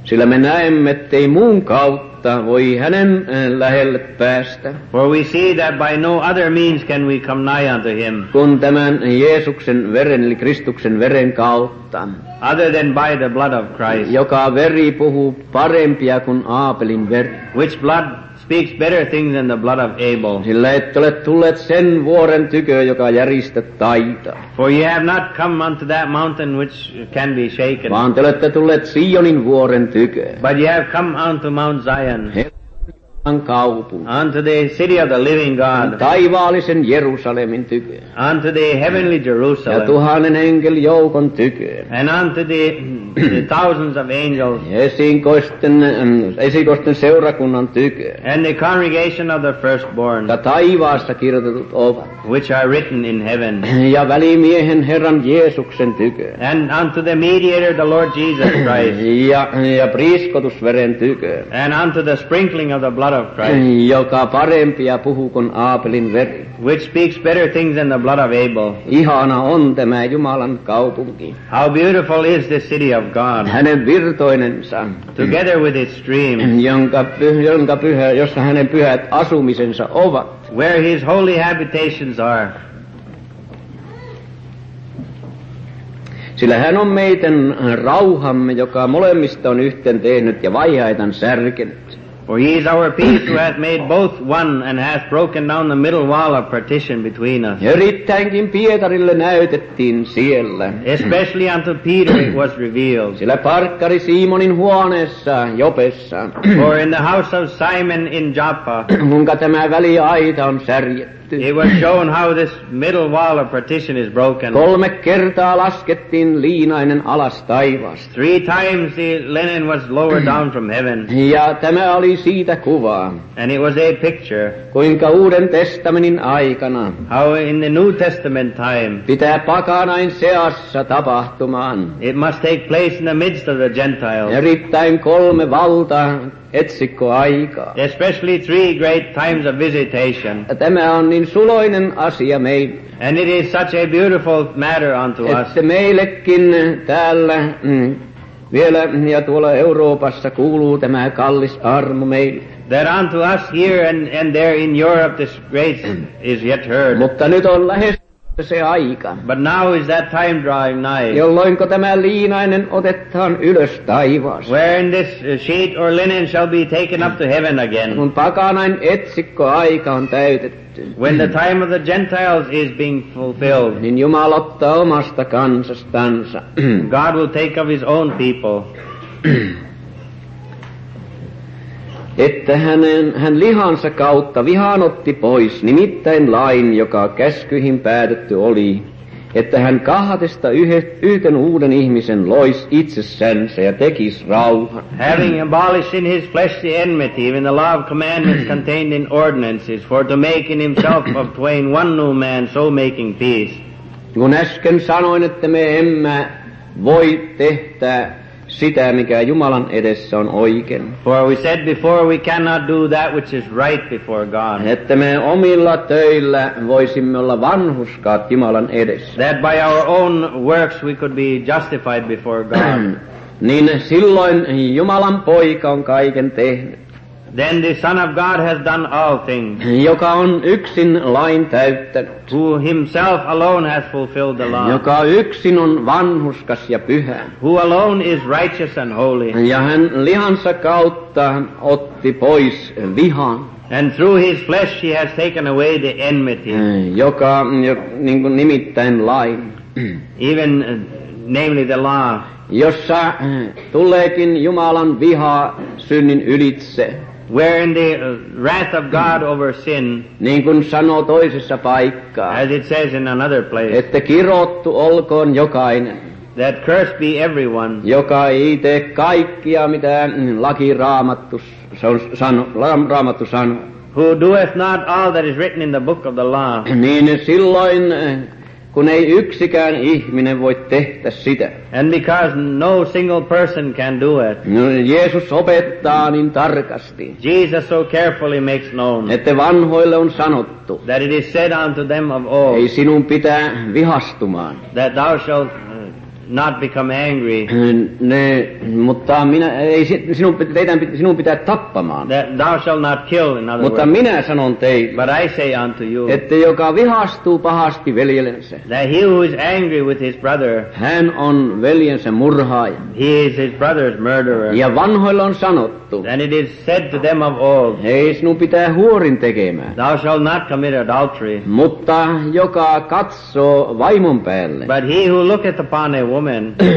Sillä me näemme, ettei muun kautta voi hänen äh, lähelle päästä, For we see that by no other means can we come nigh unto him, kun tämän Jeesuksen veren, eli Kristuksen veren kautta, other than by the blood of Christ, joka veri puhuu parempia kuin Aapelin veri. which blood speaks better things than the blood of Abel. Sillä ette ole tulleet sen vuoren tykö, joka järistä taitaa, For ye have not come unto that mountain which can be shaken, vaan te olette tulleet Sionin vuoren tykö, but ye have come unto Mount Zion, Herran kaupunki, unto the city of the living God, taivaallisen Jerusalemin tykö, unto the heavenly ja Jerusalem, tuhannen enkeljoukon tykö, and unto the, the thousands of angels, esikoisten, esikoisten seurakunnan tykö, and the congregation of the firstborn, jotka taivaassa kirjoitetut ovat, which are written in heaven, ja välimiehen Herran Jeesuksen tykö, and unto the mediator, the Lord Jesus Christ, ja, ja priiskotusveren tykö, and unto the sprinkling of the blood of Christ, joka parempia puhuu kuin Aapelin veri. which speaks better things than the blood of Abel. Ihana on tämä Jumalan kaupunki, How beautiful is the city of God, hänen virtoinensa, together with its streams, jonka, jonka pyhä, jossa hänen pyhät asumisensa ovat. where his holy habitations are. Sillä hän on meidän rauhamme, joka molemmista on yhten tehnyt ja vaihaitan särkenyt. For he is our peace who hath made both one and hath broken down the middle wall of partition between us. Pietarille näytettiin siellä. Especially unto Peter it was revealed. Sillä parkkari Simonin huoneessa Jopessa, For in the house of Simon in Joppa, kuinka tämä väliaita on särjetty. It was shown how this middle wall of partition is broken. Kolme kertaa laskettiin liinainen alas taivaasta. Three times the linen was lowered down from heaven, Ja tämä oli siitä kuvaa, and it was a picture kuinka Uuden testamentin aikana how in the New Testament time pitää pakanain seassa tapahtumaan. it must take place in the midst of the Gentiles, Erittäin kolme valta etsikkoaikaa. especially three great times of visitation. Tämä on niin suloinen asia meille, And it is such a beautiful matter unto us että meillekin täällä mm, vielä ja tuolla Euroopassa kuuluu tämä kallis armo meille. that unto us here and, and there in Europe this grace is yet heard. Mutta nyt on lähes se aika, But now is that time drawing nigh, jolloin tämä liinainen otetaan ylös taivaasta. wherein this uh, sheet or linen shall be taken up to heaven again, Kun pakanain etsikkoaika on täytetty, when the time of the Gentiles is being fulfilled. niin Jumala ottaa omasta kansastansa. God will take of his own people, että hänen, hän lihansa kautta vihan otti pois, nimittäin lain, joka käskyihin päätetty oli, että hän kahdesta yhden uuden ihmisen lois itsessänsä ja tekisi rauhan. having abolished in his flesh the enmity, even the law of commandments contained in ordinances, for to make in himself of twain one new man, so making peace. Kun äsken sanoin, että me emme voi tehdä sitä, mikä Jumalan edessä on oikein. For we said before, we cannot do that which is right before God. Että me omilla töillä voisimme olla vanhuskaat Jumalan edessä. That by our own works we could be justified before God. niin silloin Jumalan poika on kaiken tehnyt, then the Son of God has done all things, joka on yksin lain täyttänyt, who himself alone has fulfilled the law, joka yksin on vanhuskas ja pyhä. who alone is righteous and holy, Ja hän lihansa kautta otti pois vihan, and through his flesh he has taken away the enmity, joka jo, niin kuin nimittäin lain, even uh, namely the law, jossa tuleekin Jumalan viha synnin ylitse, wherein the wrath of God over sin, niin kuin sanoo toisessa paikkaa, as it says in another place, että kirottu olkoon jokainen, that cursed be everyone. Joka ei tee kaikkia, mitä laki raamattu, se on sano, ra- raamattu sanoo. who doeth not all that is written in the book of the law, Niin silloin, kun ei yksikään ihminen voi tehdä sitä. and because no single person can do it, No, Jeesus opettaa niin tarkasti, Jesus so carefully makes known että vanhoille on sanottu, that it is said unto them of old ei sinun pitää vihastumaan. that thou shalt not become angry, Ne, mutta minä, ei, si- sinun, teidän, sinun pitää tappamaan. that thou shalt not kill, in other Mutta words. minä sanon teille, But I say unto you että joka vihastuu pahasti veljellensä, that he who is angry with his brother, hän on veljensä murhaaja. he is his brother's murderer. Ja vanhoilla on sanottu, And it is said to them of old, ei sinun pitää huorin tekemään. Thou shalt not commit adultery. Mutta joka katsoo vaimon päälle, But he who looketh upon a woman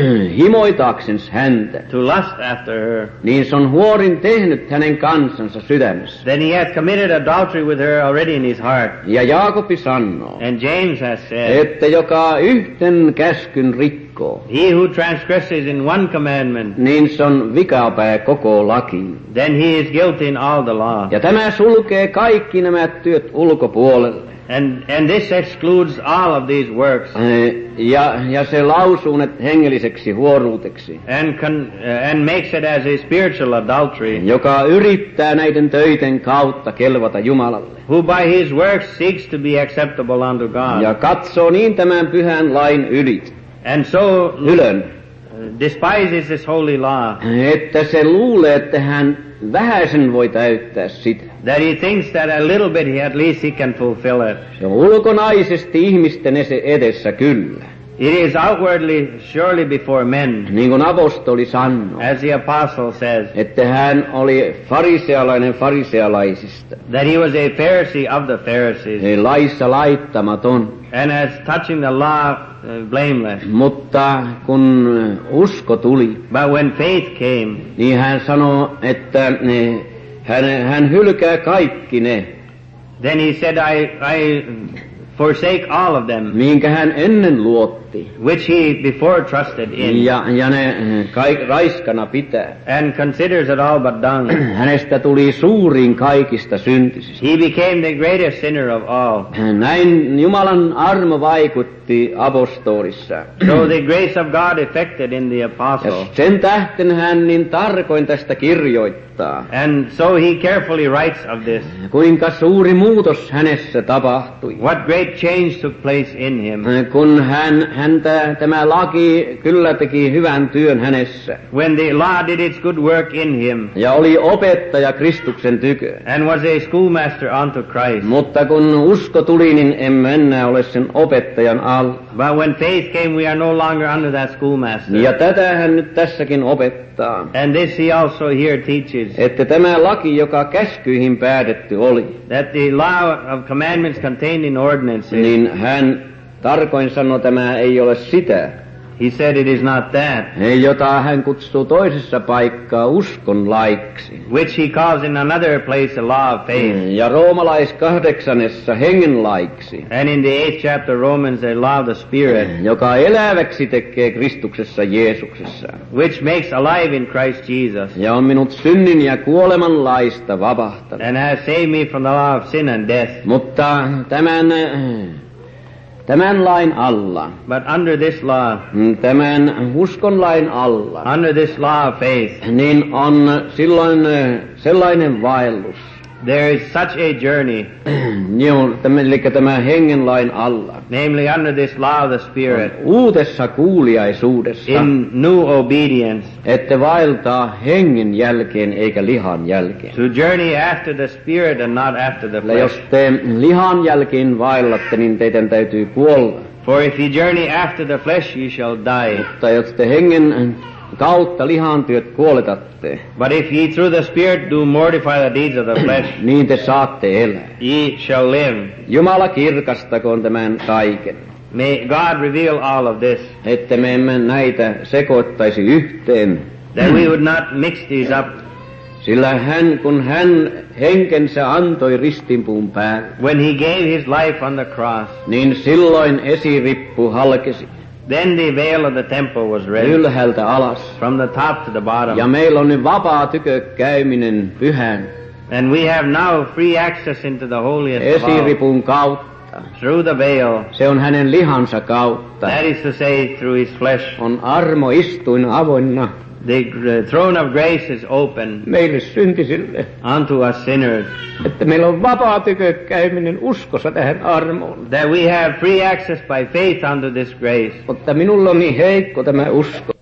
himoitaksens häntä, to lust after her, niin se on huorin tehnyt hänen kansansa sydämessä. then he hath committed adultery with her already in his heart. Ja Jaakobi sanoo, And James has said, että joka yhden käskyn rikkoo, He who transgresses in one commandment, niin se on vikapää koko lakiin. then he is guilty in all the law. Ja tämä sulkee kaikki nämä työt ulkopuolelle. And, and this excludes all of these works Eh, Ja, ja se lausuu ne hengelliseksi huoruuteksi, and, con, uh, and makes it as a spiritual adultery, joka yrittää näiden töiden kautta kelvata Jumalalle. who by his works seeks to be acceptable unto God. Ja katsoo niin tämän pyhän lain ylit, And so uh, ylön, despises this holy law, että se luulee, että hän vähäisen voi täyttää sitä. that he thinks that a little bit he at least he can fulfill it. Se on ulkonaisesti ihmisten edessä kyllä, It is outwardly surely before men, niin kuin apostoli sanoo, as the apostle says, että hän oli farisealainen farisealaisista, that he was a Pharisee of the Pharisees, eli laissa laittamaton. and as touching the law, blameless. Mutta kun usko tuli, But when faith came, niin hän sanoo, että hän, hän hylkää kaikki ne, Then he said, I, I forsake all of them, minkä hän ennen luotti. which he before trusted in, Ja, ja ne eh, kaik, raiskana pitää. and considers it all but dung. Hänestä tuli suurin kaikista syntisistä. He became the greatest sinner of all. Näin Jumalan armo vaikutti apostolissa. So the grace of God effected in the Ja apostle. sen tähten hän niin tarkoin tästä kirjoittaa. And so he carefully writes of this. Kuinka suuri muutos hänessä tapahtui. What great change took place in him. Eh, kun hän, häntä, tämä laki kyllä teki hyvän työn hänessä. When the law did its good work in him Ja oli opettaja Kristuksen tykö. and was a schoolmaster unto Christ. Mutta kun usko tuli, niin emme enää ole sen opettajan alla. But when faith came, we are no longer under that schoolmaster. Ja tätä hän nyt tässäkin opettaa. And this he also here teaches, Että tämä laki, joka käskyihin päätetty oli, that the law of commandments contained in ordinances, niin hän tarkoin sanoi, tämä ei ole sitä, he said it is not that, jota hän kutsuu toisessa paikkaa uskon laiksi. which he calls in another place a law of faith. Ja roomalais kahdeksannessa hengen laiksi, And in the eighth chapter Romans, a law of the Spirit, joka eläväksi tekee Kristuksessa Jeesuksessa. which makes alive in Christ Jesus, Ja on minut synnin ja kuoleman laista vapahtanut. and has saved me from the law of sin and death. Mutta tämän, tämän lain alla, But under this law, tämän uskon lain alla, under this law of faith, niin on silloin eh, sellainen vaellus, there is such a journey, eli tämä hengenlain alla, namely under this law of the Spirit, uudessa kuuliaisuudessa, in new obedience, että vaeltaa hengen jälkeen eikä lihan jälkeen. to journey after the Spirit and not after the Sillä jos flesh. te lihan jälkeen vaellatte, niin teidän täytyy kuolla. For if you journey after the flesh, you shall die. Mutta jos te hengen kautta lihan työt kuoletatte, But if ye through the Spirit do mortify the deeds of the flesh, niin te saatte elää. ye shall live. Jumala kirkastakoon tämän kaiken, May God reveal all of this, että me emme näitä sekoittaisi yhteen. that we would not mix these up. Sillä hän, kun hän henkensä antoi ristinpuun päälle, When he gave his life on the cross, niin silloin esirippu halkesi then the veil of the temple was rent ylhäältä alas. from the top to the Ja bottom. meillä on nyt vapaa tykö käyminen pyhän And we have now free access into the holiest of all kautta. through the veil. Se on hänen lihansa kautta. That is to say, through his flesh. On armo istuin avoinna The throne of grace is open meille syntisille, unto us sinners, että meillä on vapaa tykö käyminen uskossa tähän armoon. that we have free access by faith unto this grace. Mutta minulla on niin heikko tämä usko.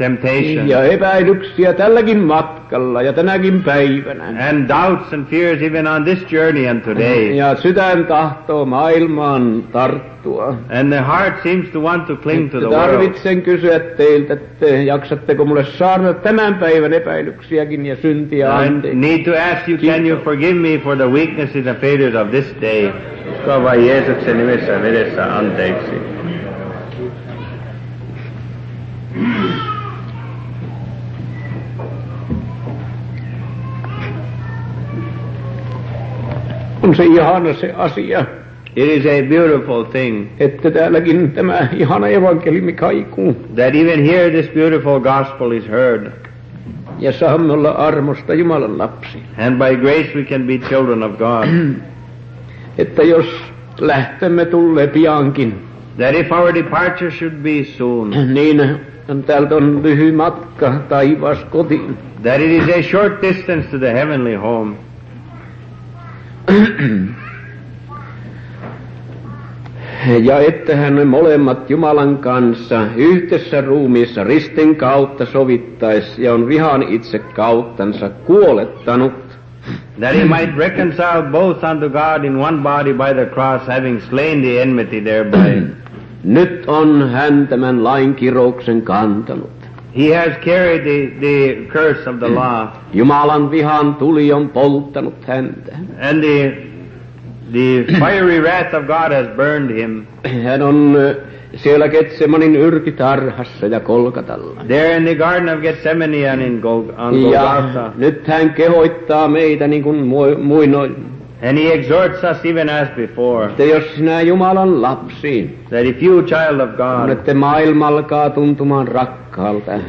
Temptation Ja epäilyksiä tälläkin matkalla ja tänäkin päivänä. and doubts and fears even on this journey and today. Ja sydän tahtoo maailmaan tarttua. And the heart seems to want to cling to the world. Tarvitsen kysyä teiltä, että jaksatteko mulle saada tämän päivän epäilyksiäkin ja syntiä I need to ask you, can you forgive me for the weaknesses and failures of this day? Uskoa vain Jeesuksen nimessä vedessä anteeksi. Se ihana se asia, It is a beautiful thing että täälläkin tämä ihana evankeliumi kaikuu. that even here this beautiful gospel is heard. Ja saamme olla armosta Jumalan lapsi. And by grace we can be children of God. Että jos lähtömme tulee piankin, that if our departure should be soon, niin täältä on lyhy matka taivas kotiin. that it is a short distance to the heavenly home. Ja että hän molemmat Jumalan kanssa yhdessä ruumiissa ristin kautta sovittais ja on vihan itse kauttansa kuolettanut. that he might reconcile both unto God in one body by the cross, having slain the enmity thereby. Nyt on hän tämän lain kirouksen kantanut. He has carried the, the curse of the law, Jumalan vihan tuli on polttanut häntä. and the The fiery wrath of God has burned him. Hän on siellä Getsemanin yrkitarhassa ja Kolkatalla. There in the Garden of Gethsemane and in Gol- on Ja Golgotha. nyt hän kehoittaa meitä niin kuin mu- muinoin, And he exhorts us even as before, että jos sinä Jumalan lapsi, that if you, child of God, että maailma alkaa tuntumaan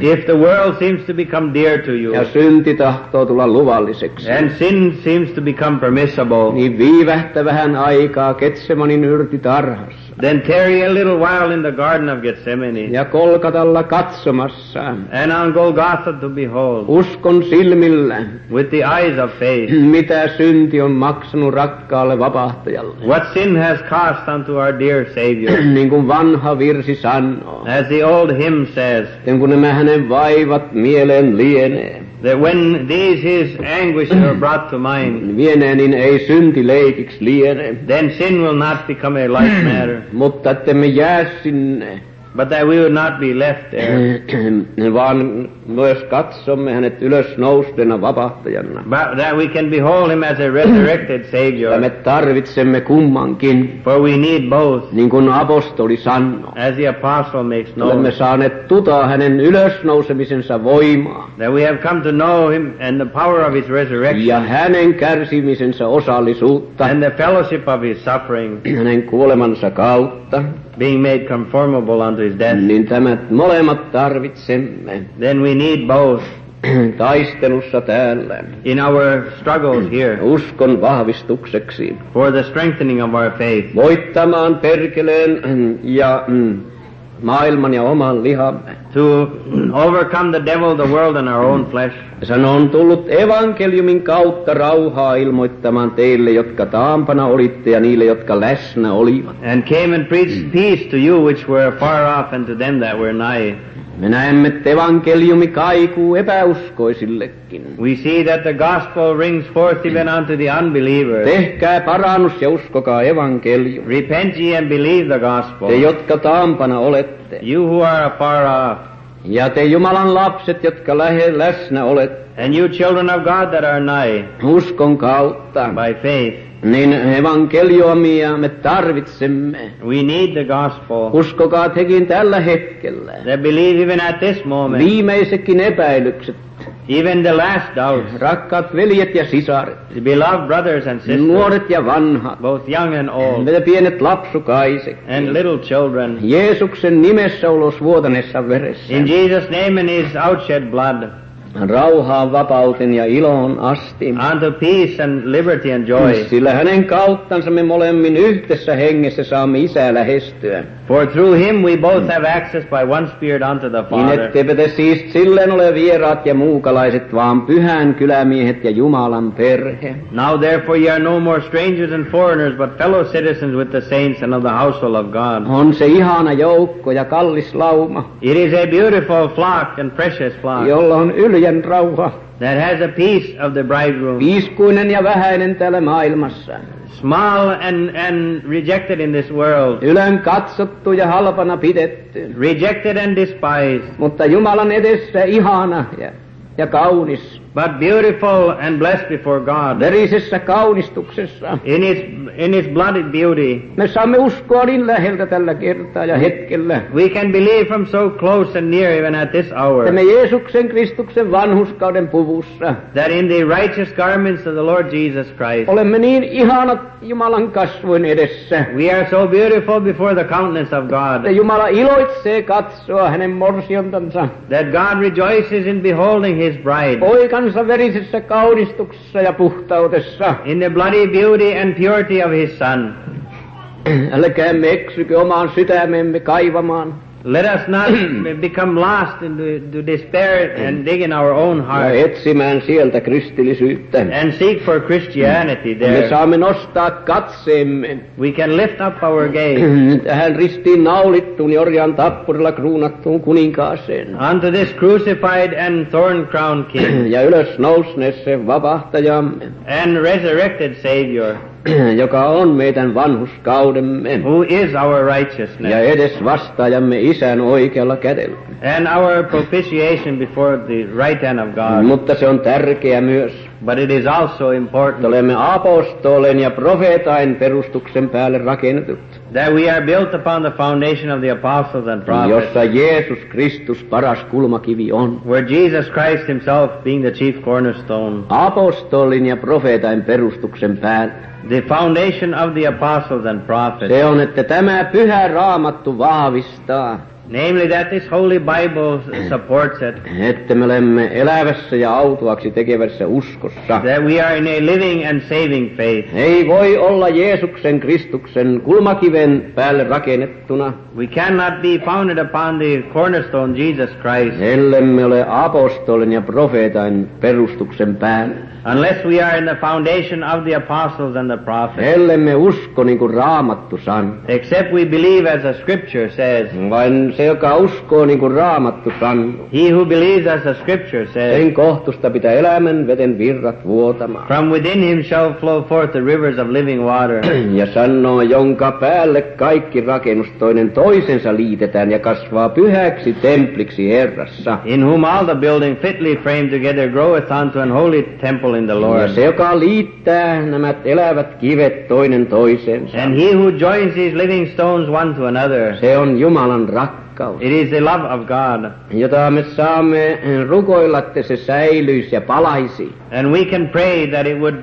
if the world seems to become dear to you, ja synti tahtoo tulla luvalliseksi, and sin seems to become permissible, niin viivähtä vähän aikaa Getsemanin yrtitarhassa then tarry a little while in the Garden of Gethsemane, ja Kolkatalla katsomassa. And on Golgotha to behold, uskon silmillä, with the eyes of faith, mitä synti on maksanut rakkaalle vapahtajalle. what sin has cost unto our dear Savior. niin kuin vanha virsi sanoo. As the old hymn says, Sitten kun nämä hänen vaivat mieleen lienee, that when these his anguish are brought to mind, vienee, niin ei synti leikiksi liene. then sin will not become a light matter, Mutta että me jää sinne, but that we would not be left there, vaan myös katsomme hänet ylös noustena vapahtajana. but that we can behold him as a resurrected Ja Savior. me tarvitsemme kummankin, For we need both, niin kuin apostoli sanoo. as the apostle makes Olemme known, saaneet tuta hänen ylösnousemisensa voimaa that we have come to know him and the power of his resurrection ja hänen kärsimisensä osallisuutta and the fellowship of his suffering, hänen kuolemansa kautta. Being made conformable unto his death. Niin tämä molemmat tarvitsemme Then we need both taistelussa täällä in our struggles here uskon vahvistukseksi, for the strengthening of our faith. voittamaan perkeleen ja mm, maailman ja oman lihamme. to overcome the devil, the world, and our own flesh. Hän on tullut evankeliumin kautta rauhaa ilmoittamaan teille, jotka taampana olitte ja niille, jotka läsnä olivat. And came and preached peace to you which were far off and to them that were nigh. Me näemme, että evankeliumi kaikuu epäuskoisillekin. We see that the gospel rings forth even unto the unbelievers. Tehkää parannus ja uskokaa evankeliumi. Repent ye and believe the gospel. Te, jotka taampana olette. You who are afar off, Ja te Jumalan lapset, jotka lähe, läsnä olette, and you children of God that are nigh, uskon kautta, by faith, niin evankeliumia me tarvitsemme. we need the gospel. Uskokaa tekin tällä hetkellä. That believe even at this moment, Viimeisetkin epäilykset, even the last doubts, rakkaat veljet ja sisaret, the beloved brothers and sisters, nuoret ja vanhat, both young and old, meidän pienet lapsukaiset, and little children, Jeesuksen nimessä ulos vuotaneessa veressä, In Jesus' name and His outshed blood, rauhaan, vapauten ja iloon asti. unto peace and liberty and joy. Sillä hänen kauttansa me molemmin yhdessä hengessä saamme isää lähestyä. For through Him we both have access by one Spirit unto the Niin Father. etteipä te siis silleen ole vieraat ja muukalaiset, vaan pyhän kylämiehet ja Jumalan perhe. Now therefore ye are no more strangers and foreigners, but fellow citizens with the saints and of the household of God. On se ihana joukko ja kallis lauma, It is a beautiful flock and precious flock jolla on yljän rauha, that has a piece of the bridegroom, viiskuinen ja vähäinen täällä maailmassa. small and, and rejected in this world, Ylön katsottu ja halpana pidetty, rejected and despised, mutta Jumalan edessä ihana ja, ja kaunis. But beautiful and blessed before God. Verisessä kaunistuksessa. In its, in its blooded beauty, Me saamme uskoa niin läheltä tällä kertaa ja hetkellä. we can believe from so close and near even at this hour Että me Jeesuksen Kristuksen vanhuskauden puvussa that in the righteous garments of the Lord Jesus Christ, olemme niin ihanat Jumalan kasvoin edessä. we are so beautiful before the countenance of Että God Jumala iloitsee katsoa hänen morsiontansa that God rejoices in beholding His bride poikansa verisessä kaunistuksessa ja puhtaudessa. in the bloody beauty and purity of His Son. Älkäämme eksykö omaan sydämemme kaivamaan Let us not become lost into to despair mm. and dig in our own ja heart etsimään sieltä kristillisyyttä. and seek for Christianity mm. Me there. saamme nostaa katseemme We can lift up our gaze mm. tähän ristiin naulittuun Jorjan tappurilla kruunattuun kuninkaaseen. unto this crucified and thorn crowned King ja ylös nousneeseen vapahtajamme. and resurrected Savior. joka on meidän vanhuskaudemme who is our ja righteousness, edes vastaajamme isän oikealla kädellä. and our propitiation before the right hand of God. Mutta se on tärkeä myös, But it is also important olemme apostolien ja profeetain perustuksen päälle rakennetut, that we are built upon the foundation of the apostles and prophets, jossa Jeesus Kristus paras kulmakivi on. where Jesus Christ himself being the chief cornerstone, Apostolin ja profeetain perustuksen päälle. the foundation of the apostles and prophets, Se on, että tämä pyhä raamattu vahvistaa, namely that this holy Bible supports it, että me olemme elävässä ja autuaksi tekevässä uskossa. that we are in a living and saving faith. Ei voi olla Jeesuksen Kristuksen kulmakiven päälle rakennettuna, We cannot be founded upon the cornerstone Jesus Christ ellemme ole apostolin ja profeetain perustuksen päällä. Unless we are in the foundation of the apostles and the prophets. Ellemme usko niin kuin raamattu sanoo. Except we believe as the scripture says. Vain se, joka uskoo niin kuin raamattu sanoo. He who believes as the scripture says. Sen kohtusta pitää elämän veden virrat vuotamaan. From within him shall flow forth the rivers of living water. Ja sanoo, jonka päälle kaikki rakennus toinen toisensa liitetään ja kasvaa pyhäksi templiksi Herrassa. In whom all the building fitly framed together groweth unto an holy temple in the Lord. Ja se, joka liittää nämä elävät kivet toinen toisensa, And he who joins these living stones one to another. se on Jumalan rakkaus, It is the love of God. jota me saamme rukoilla, että se säilyisi ja palaisi. And we can pray that it would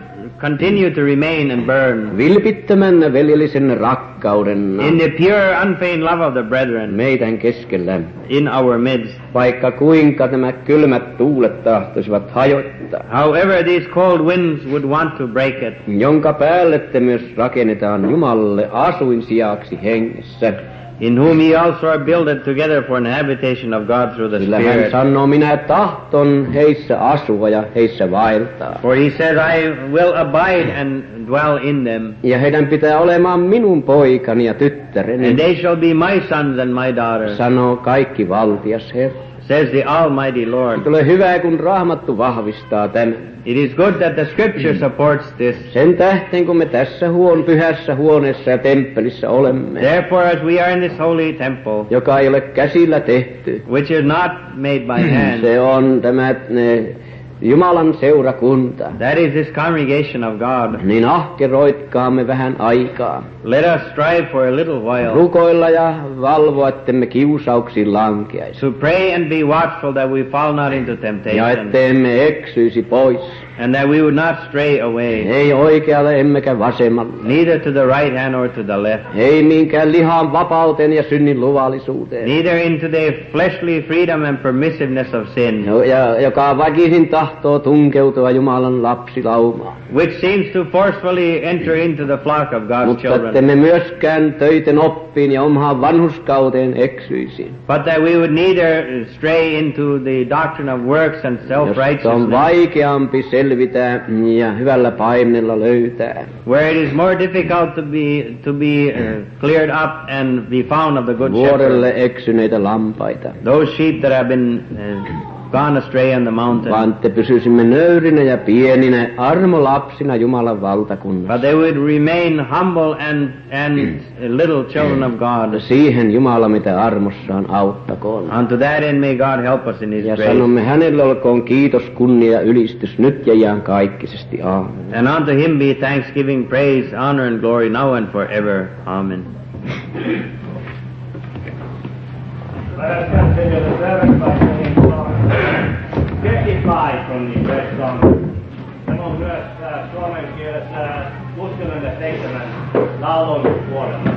continue to remain and burn. Vilpittömän veljellisen rakkauden In the pure, unfeigned love of the brethren meidän keskellämme. in our midst. Vaikka kuinka nämä kylmät tuulet tahtoisivat hajottaa, However, these cold winds would want to break it. jonka päälle te myös rakennetaan Jumalalle asuinsijaksi hengessä. In whom ye also are builded together for an habitation of God through the Sillä hän Spirit. sanoo, minä tahton heissä asua ja heissä vaeltaa. For he says, I will abide and dwell in them, Ja heidän pitää olemaan minun poikani ja tyttäreni, and they shall be my sons and my daughters, sanoo kaikki valtias Herra. says the Almighty Lord. Tulee hyvä, kun raamattu vahvistaa tämän. It is good that the Scripture supports this. Sen tähten, kun me tässä huon pyhässä huoneessa ja temppelissä olemme, Therefore, as we are in this holy temple, joka ei ole käsillä tehty, which is not made by hand, se on tämä ne, Jumalan seurakunta. that is this congregation of God, Niin ahkeroitkaamme vähän aikaa. let us strive for a little while Rukoilla ja valvoa, ettemme kiusauksiin lankeaisi. to pray and be watchful that we fall not into Ja temptation, etteemme eksyisi pois. And that we would not stray away, Ei oikealle emmekä vasemmalle. neither to the right hand or to the left, Ei minkään lihan vapauteen ja synnin luvallisuuteen. neither into the fleshly freedom and permissiveness of sin, Jo- Ja, joka väkisin tahtoo tunkeutua Jumalan lapsilaumaan. which seems to forcefully enter into the flock of God's Mutta children, ettemme myöskään töiten oppiin ja omaan vanhuskauteen eksyisi. but that we would neither stray into the doctrine of works and on self-righteousness, vaikeampi selvitä ja hyvällä painella löytää. where it is more difficult to be to be uh, cleared up and be found of the good shepherd, Vuorelle eksyneitä lampaita. those sheep that have been uh, gone astray on the mountain, Vaan että pysyisimme nöyrinä ja pieninä armolapsina Jumalan valtakunnassa. but they would remain humble and and little children of God. Siihen Jumala mitä armossaan auttakoon. Unto that end may God help us in His Ja grace. sanomme hänelle olkoon kiitos, kunnia ja ylistys nyt ja iän kaikkisesti. Aamen. And unto him be thanksgiving, praise, honor, and glory now and forever. Amen. Let us consider the song, Saikon, niin se on, se on myös äh, suomen kielessä 67 laulun vuodelta.